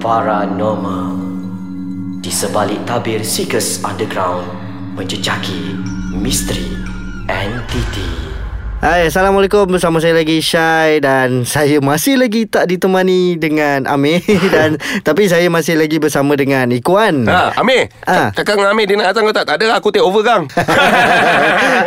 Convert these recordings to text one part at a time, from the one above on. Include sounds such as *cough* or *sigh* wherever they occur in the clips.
paranormal Di sebalik tabir Seekers Underground Menjejaki misteri entiti Hai, Assalamualaikum bersama saya lagi Syai dan saya masih lagi tak ditemani dengan Amir *laughs* dan tapi saya masih lagi bersama dengan Ikuan. Ha, Amir. Ha. Ha. Cakap dengan Amir dia nak datang ke tak? Tak ada aku take over gang. *laughs*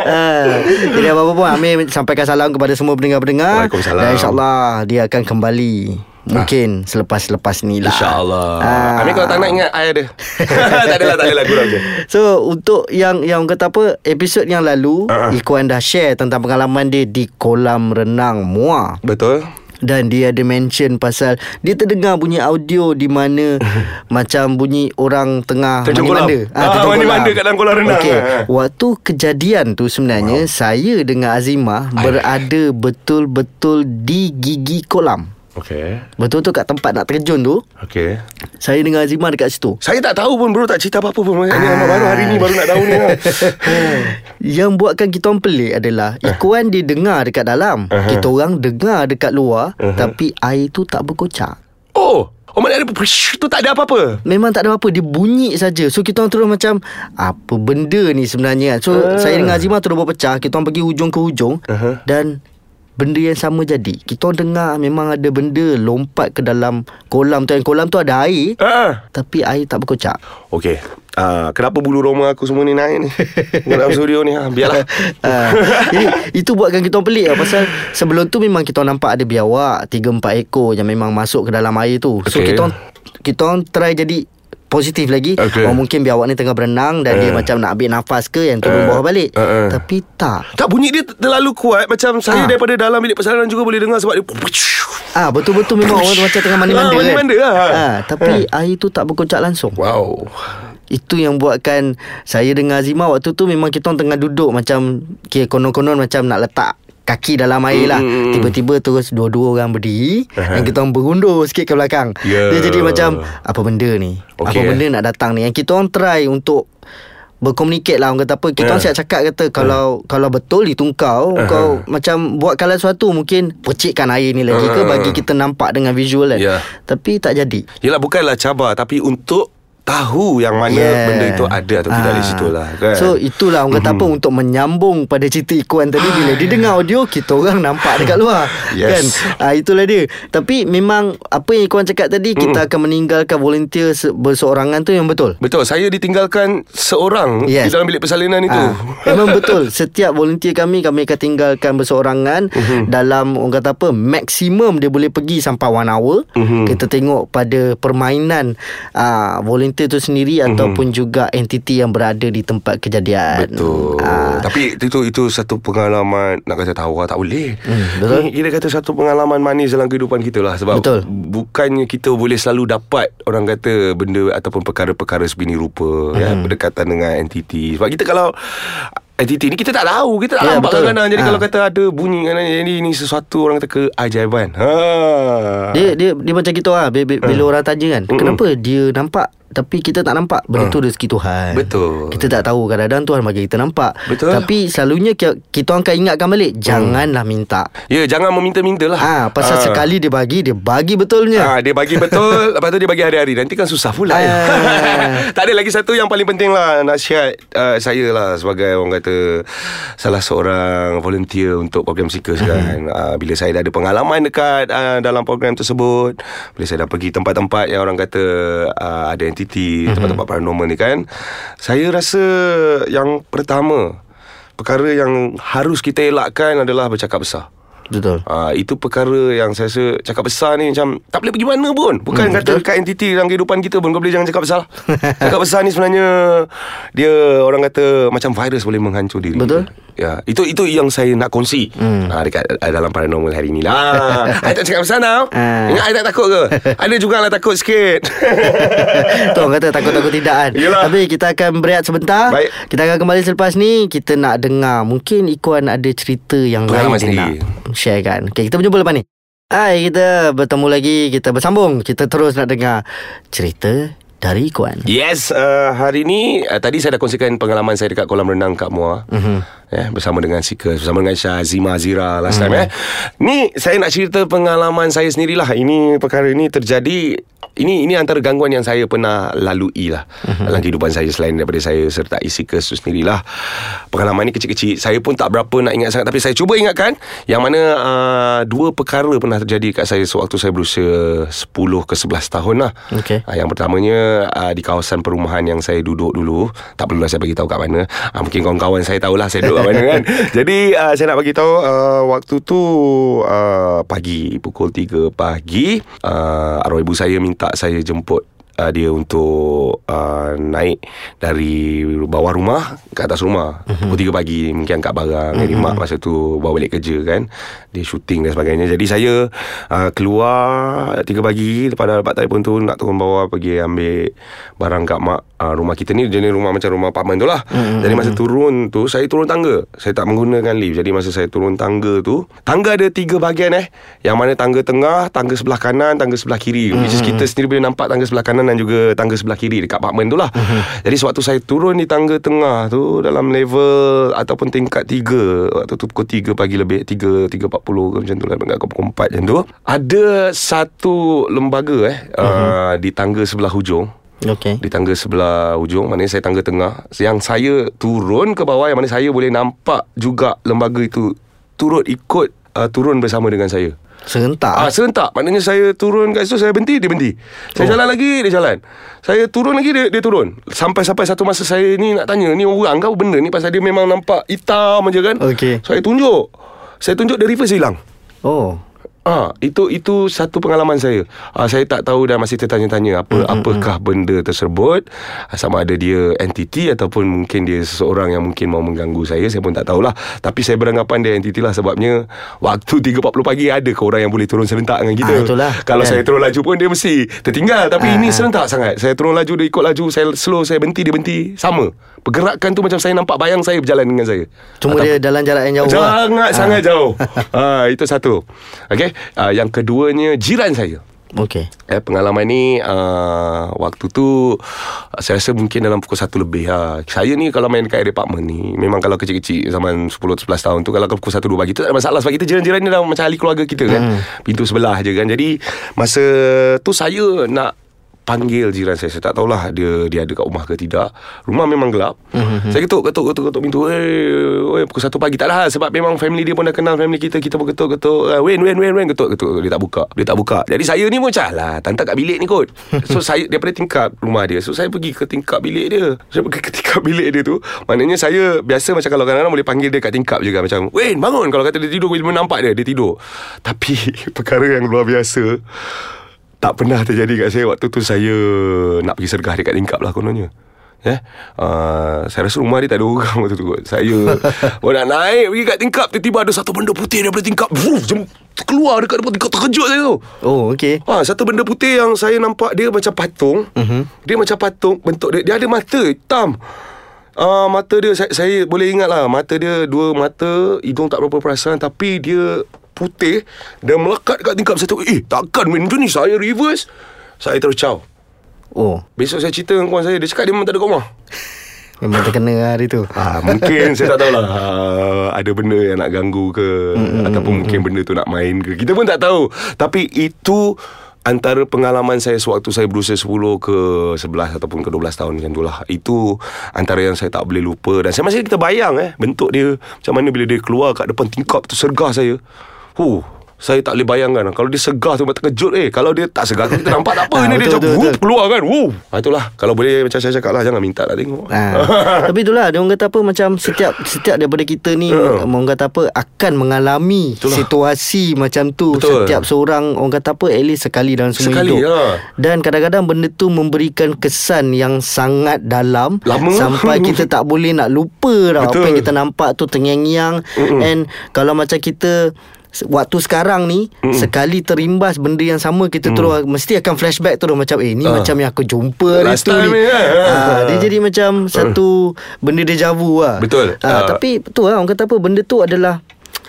Ah, Jadi apa-apa pun Amir sampaikan salam kepada semua pendengar-pendengar Waalaikumsalam. Dan insyaAllah dia akan kembali Mungkin selepas-lepas ni lah InsyaAllah. Ah. Amir kalau tak nak ingat, I ada. *laughs* tak adalah, tak adalah. Kurang je. So untuk yang yang kata apa episod yang lalu Ah, ah. Ikuan dah share tentang pengalaman dia di kolam renang Muar Betul. dan dia ada mention pasal dia terdengar bunyi audio di mana *laughs* macam bunyi orang tengah Terjun kolam. mandi-manda. Ah, terjun mandi-manda kolam. kat dalam kolam renang. Okey. Ah. Waktu kejadian tu sebenarnya wow. saya dengan Azimah berada betul-betul di gigi kolam. Okay. Betul-betul kat tempat nak terjun tu. Okay. Saya dengan Azimah dekat situ. Saya tak tahu pun bro tak cerita apa-apa pun. Ini ah. baru hari ni baru nak tahu ni. lah. *laughs* Yang buatkan kita orang pelik adalah Ikuan dia dengar dekat dalam Uh-huh. Kita orang dengar dekat luar Tapi air tu tak berkocak oh. Oh mana ada Psh, tu tak ada apa-apa. Memang tak ada apa-apa Dia bunyi saja So kita orang terus macam Apa benda ni sebenarnya So Ah. saya dengan Azimah terus berpecah Kita orang pergi hujung ke hujung Uh-huh. Dan Benda yang sama jadi Kita orang dengar Memang ada benda Lompat ke dalam Kolam tu Yang kolam tu ada air Ah. Tapi air tak berkocak Okey. Ah, kenapa bulu roma aku semua ni naik ni? Dalam studio ni. Ha, biarlah. *laughs* uh, jadi, Itu buatkan kita orang pelik lah Pasal sebelum tu memang kita orang nampak ada biawak 3-4 ekor yang memang masuk ke dalam air tu So Okey. kita orang, kita orang try jadi positif lagi Okey. oh, Mungkin biawak ni tengah berenang Dan dia Eh. macam nak ambil nafas ke Yang turun Eh. bawah balik eh. Tapi tak Tak bunyi dia terlalu kuat Macam saya Ah. daripada dalam bilik persalinan juga boleh dengar Sebab dia Ah Betul-betul memang orang macam tengah mandi-manda Ah, kan? lah. ah, Tapi air tu tak berkocak langsung Wow Itu yang buatkan Saya dengan Azimah Waktu tu memang kita orang tengah duduk Macam okay, Konon-konon macam nak letak Kaki dalam air lah Hmm. Tiba-tiba terus Dua-dua orang berdiri Aha. Dan kita orang berundur sikit ke belakang Ya. Dia jadi macam Apa benda ni Apa Okey. benda nak datang ni Yang kita orang try untuk Berkomunikate lah Orang kata apa Kita orang Ya. siap cakap kata Kalau kalau betul itu kau Aha. Kau macam Buat kalau sesuatu Mungkin Percikkan air ni lagi ke Aha. Bagi kita nampak dengan visual kan Ya. Tapi tak jadi Yelah bukanlah cabar Tapi untuk Tahu yang mana Yeah. Benda itu ada Atau tidak Ah. di situ lah kan? So itulah orang kata apa Untuk menyambung pada cerita Ikuan tadi Bila dia dengar audio Kita orang nampak dekat luar *laughs* Yes. Kan ah, Itulah dia Tapi memang Apa yang Ikuan cakap tadi Kita akan meninggalkan volunteer se- Berseorangan tu yang betul Betul Saya ditinggalkan Seorang Yes. Di dalam bilik persalinan itu Ah, memang betul Setiap volunteer kami Kami akan tinggalkan berseorangan Mhm. Dalam orang kata apa Maksimum dia boleh pergi Sampai one hour Mhm. Kita tengok pada permainan uh, Volunteer tu sendiri Ataupun juga entiti yang berada Di tempat kejadian. Betul Ah, Tapi itu itu satu pengalaman Nak kata tahu tak boleh Hmm, betul. Ni Kita kata satu pengalaman manis Dalam kehidupan kita lah Sebab Betul. Bukannya kita boleh selalu dapat Orang kata Benda ataupun perkara-perkara Sebini rupa ya, Hmm. Berdekatan dengan entiti Sebab kita kalau Entiti ni kita tak tahu Kita tak Ya, nampak betul. kadang-kadang Jadi Ha. kalau kata ada bunyi kadang Jadi ini sesuatu orang kata keajaiban ha. Dia dia dia macam gitu lah bila, bila orang tanya kan kenapa dia nampak tapi kita tak nampak benda tu rezeki Tuhan. Betul. Kita tak tahu kadang-kadang Tuhan bagi kita nampak. Betul. Tapi selalunya kita, orang akan ingatkan balik janganlah minta. Ya jangan meminta-minta lah Ah, pasal Ah. sekali dia bagi dia bagi betulnya. Ah, dia bagi betul Lepas tu dia bagi hari-hari Nanti kan susah pula ya. Ah. *laughs* Tak ada lagi satu yang paling penting lah Nasihat uh, saya lah Sebagai orang kata Salah seorang volunteer Untuk program Seekers Hmm. kan uh, Bila saya dah ada pengalaman dekat uh, Dalam program tersebut Bila saya dah pergi tempat-tempat Yang orang kata uh, Ada entiti Hmm. Tempat-tempat paranormal ni kan Saya rasa Yang pertama Perkara yang harus kita elakkan Adalah bercakap besar Betul. Ah itu perkara yang saya rasa cakap besar ni macam tak boleh pergi mana pun. Bukan Hmm, kata betul. dekat entiti dalam kehidupan kita pun kau boleh jangan cakap besar. *laughs* cakap besar ni sebenarnya dia orang kata macam virus boleh menghancur diri. Betul. Ya, itu itu yang saya nak kongsi. Hmm. Ha, dekat uh, dalam paranormal hari ni lah. *laughs* I tak cakap besar now. Ah. Ingat I tak takut ke? Ada jugalah takut sikit. *laughs* tu orang kata takut-takut tidak kan Yelah. Tapi kita akan berehat sebentar Baik. Kita akan kembali selepas ni Kita nak dengar Mungkin Ikuan ada cerita yang Pengalaman lain dia sendiri. nak share kan okay, Kita berjumpa lepas ni Hai kita bertemu lagi Kita bersambung Kita terus nak dengar Cerita dari Ikuan. Yes, uh, hari ni uh, tadi saya dah kongsikan pengalaman saya dekat kolam renang Kak Muar. Mm-hmm. Eh, bersama dengan Sika, bersama dengan Syazima Azira last mm-hmm. time eh. Ni saya nak cerita pengalaman saya sendirilah. Ini perkara ini terjadi ini ini antara gangguan yang saya pernah lalui lah uh-huh. dalam kehidupan saya selain daripada saya sertai Seekers tu sendirilah. Pengalaman ni kecil-kecil. Saya pun tak berapa nak ingat sangat tapi saya cuba ingatkan yang mana uh, dua perkara pernah terjadi kat saya sewaktu saya berusia 10 ke 11 tahun lah. Okey. Uh, yang pertamanya uh, di kawasan perumahan yang saya duduk dulu. Tak perlulah saya bagi tahu kat mana. Uh, mungkin kawan-kawan saya tahulah saya duduk *laughs* kat mana kan. *laughs* Jadi uh, saya nak bagi tahu uh, waktu tu uh, pagi pukul 3 pagi uh, arwah ibu saya minta saya jemput uh, dia untuk uh, naik dari bawah rumah ke atas rumah. Uh-huh. pukul 3 pagi mungkin angkat barang uh-huh. mak masa tu bawa balik kerja kan. Dia syuting dan sebagainya. Jadi saya uh, keluar 3 pagi lepas dah dapat telefon tu nak turun bawah pergi ambil barang kat mak uh, rumah kita ni. Jenis rumah macam rumah apartmen tu lah. Uh-huh. jadi masa turun tu saya turun tangga. Saya tak menggunakan lift. Jadi masa saya turun tangga tu tangga ada tiga bahagian eh. Yang mana tangga tengah tangga sebelah kanan tangga sebelah kiri. Uh-huh. which is kita sendiri boleh nampak tangga sebelah kanan dan juga tangga sebelah kiri dekat apartmen tu lah. Uh-huh. Jadi sewaktu saya turun di tangga tengah tu dalam level ataupun tingkat 3 waktu tu pukul 3 pagi lebih 3 3.40 ke macam tu lah enggak pukul 4 macam tu. Ada satu lembaga eh uh-huh. uh, di tangga sebelah hujung Okay. Di tangga sebelah hujung Mana saya tangga tengah Yang saya turun ke bawah Yang mana saya boleh nampak juga Lembaga itu Turut ikut uh, Turun bersama dengan saya Serentak Ah serentak. Maknanya saya turun kat situ Saya berhenti Dia berhenti. Saya oh. jalan lagi Dia jalan. Saya turun lagi Dia, dia turun. Sampai-sampai satu masa Saya ni nak tanya Ni orang kau benda ni? Pasal dia memang nampak Hitam je kan. Okey. Saya tunjuk. Saya tunjuk Dia reverse hilang. Oh Ah, itu itu satu pengalaman saya. Ah, saya tak tahu dan masih tertanya-tanya apa mm-hmm. apakah benda tersebut. Ah, sama ada dia entiti ataupun mungkin dia seseorang yang mungkin mau mengganggu saya, saya pun tak tahulah. Tapi saya beranggapan dia entiti lah sebabnya waktu 3.40 pagi ada ke orang yang boleh turun serentak dengan kita. Ah, itulah. Kalau Kan. saya turun laju pun dia mesti tertinggal tapi Ah, ini ah. serentak sangat. Saya turun laju dia ikut laju, saya slow saya berhenti dia berhenti. Sama. Pergerakan tu macam saya nampak bayang saya berjalan dengan saya. Cuma dia dalam jarak yang jauh lah. Sangat sangat jauh. ha, *laughs* itu satu. Okey. Uh, yang keduanya jiran saya. Okey Eh, pengalaman ni uh, waktu tu saya rasa mungkin dalam pukul 1 lebih ha. Saya ni kalau main dekat department ni memang kalau kecil-kecil zaman 10 11 tahun tu kalau pukul 1 2 pagi tu tak ada masalah sebab kita jiran-jiran ni dah macam ahli keluarga kita kan. Pintu sebelah je kan. Jadi masa tu saya nak panggil jiran saya. Saya tak tahulah dia dia ada kat rumah ke tidak. Rumah memang gelap. Mm-hmm. Saya ketuk ketuk ketuk ketuk pintu. Eh, oi, pukul 1 pagi tak hal sebab memang family dia pun dah kenal family kita. Kita pun ketuk ketuk. Uh, wen wen wen wen ketuk ketuk. Dia tak buka. Dia tak buka. Jadi saya ni pun macam lah tantak kat bilik ni kot. *laughs* So saya daripada tingkap rumah dia. So saya pergi ke tingkap bilik dia. Saya pergi ke tingkap bilik dia tu. Maknanya saya biasa macam kalau kadang-kadang boleh panggil dia kat tingkap kan macam, "Wen, bangun." Kalau kata dia tidur bila nampak dia, dia tidur. Tapi *laughs* perkara yang luar biasa tak pernah terjadi kat saya waktu tu saya nak pergi sergah dekat tingkap lah kononnya. Eh, uh, saya rasa rumah dia tak ada orang *laughs* waktu tu kot. Saya oh, nak naik pergi kat tingkap tiba-tiba ada satu benda putih daripada tingkap. Wuf, jem, keluar dekat depan tingkap terkejut saya tu. Oh okey Ha, satu benda putih yang saya nampak dia macam patung. Uh-huh. Dia macam patung bentuk dia dia ada mata hitam. Uh, mata dia saya, saya boleh ingat lah mata dia dua mata hidung tak berapa perasan tapi dia putih dan melekat kat tingkap. Saya tu eh takkan benda ni? Saya reverse. Saya terus caw. Oh. Besok saya cerita dengan kawan saya. Dia cakap dia memang tak ada rumah. *laughs* Memang terkena hari tu. Ah, mungkin. *laughs* Saya tak tahulah. Ah, ada benda yang nak ganggu ke? Mm, ataupun mm, mungkin benda tu nak main ke. Kita pun tak tahu. Tapi itu antara pengalaman saya sewaktu saya berusia 10 ke 11 ataupun ke 12 tahun macam tu lah. Itu antara yang saya tak boleh lupa. Dan saya masih kita bayang eh bentuk dia. Macam mana bila dia keluar kat depan tingkap tu sergah saya. Huh, saya tak boleh bayangkan Kalau dia segar tu terkejut eh Kalau dia tak segar Kita nampak tak apa Ah, Ini dia betul, macam betul, wup. Keluar kan Wup. ha, Itulah Kalau boleh macam saya cakap lah Jangan minta lah tengok Ha. *laughs* Tapi itulah dia orang kata apa macam setiap setiap daripada kita ni Ha. orang kata apa akan mengalami Itulah. situasi macam tu Betul. setiap seorang orang kata apa at least sekali dalam semua Sekali, hidup. ha. Dan kadang-kadang benda tu memberikan kesan yang sangat dalam Lama. sampai kita *laughs* tak boleh nak lupa tau apa yang kita nampak tu terngiang-ngiang and kalau macam kita Waktu sekarang ni Mm-mm. Sekali terimbas Benda yang sama Kita mm. terus Mesti akan flashback terus Macam eh ni Ah. macam yang aku jumpa hari Last tu time ni ni, kan? Ah, Dia jadi macam Satu Benda deja vu lah Betul. Ah, Ah. Tapi betul lah Orang kata apa Benda tu adalah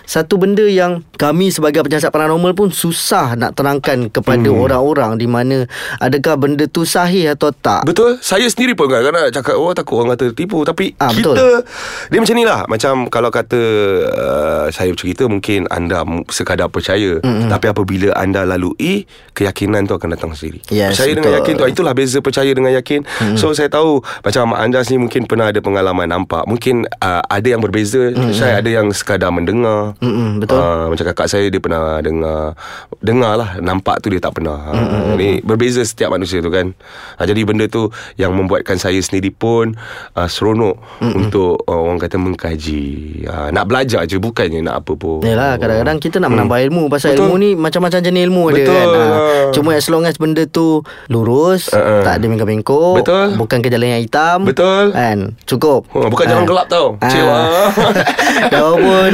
satu benda yang kami sebagai penyiasat paranormal pun susah nak terangkan kepada Hmm. orang-orang di mana adakah benda tu sahih atau tak. Betul Saya sendiri pun kan nak cakap Oh takut orang kata tipu Tapi Ah, kita betul. Dia macam ni lah Macam kalau kata uh, Saya bercerita Mungkin anda Sekadar percaya mm-hmm. Tapi apabila anda lalui Keyakinan tu akan datang sendiri Yes, Percaya dengan betul. yakin tu Itulah beza percaya dengan yakin mm-hmm. So saya tahu Macam anda sendiri Mungkin pernah ada pengalaman Nampak Mungkin uh, Ada yang berbeza mm-hmm. Saya ada yang sekadar mendengar Mm-mm, betul. Uh, macam kakak saya Dia pernah dengar Dengar lah Nampak tu dia tak pernah mm-hmm. Ini berbeza setiap manusia tu kan uh, Jadi benda tu Yang membuatkan saya sendiri pun uh, Seronok mm-hmm. Untuk uh, Orang kata mengkaji uh, Nak belajar je Bukannya nak apa pun Yalah kadang-kadang kita nak menambah ilmu Pasal. Betul. ilmu ni Macam-macam jenis ilmu dia Betul. kan ha. Cuma as long as benda tu Lurus Uh-uh. Tak ada bengkok-bengkok Betul. Bukan ke jalan yang hitam Betul. kan? Cukup Oh, bukan jalan gelap tau. Ah. Cik, wah. *laughs* Walaupun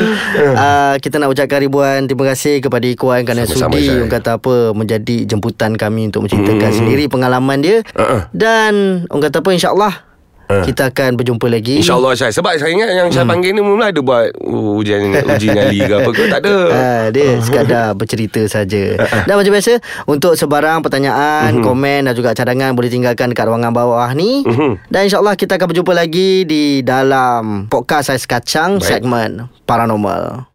uh, *laughs* Kita nak ucapkan ribuan Terima kasih kepada Ikuan Kerana Sama-sama, sudi. Orang kata apa Menjadi jemputan kami Untuk menceritakan sendiri Pengalaman dia Uh-uh. Dan Orang kata apa InsyaAllah Kita akan berjumpa lagi InsyaAllah Syai Sebab saya ingat Yang saya panggil ni Mula ada buat uh, Ujian *laughs* uji nyali ke apa ke Tak ada Ha, dia sekadar bercerita saja. Dan macam biasa untuk sebarang pertanyaan, Mhm. komen dan juga cadangan boleh tinggalkan dekat ruangan bawah ni. Mhm. Dan insyaallah kita akan berjumpa lagi di dalam podcast Ais Kacang Baik. segmen paranormal.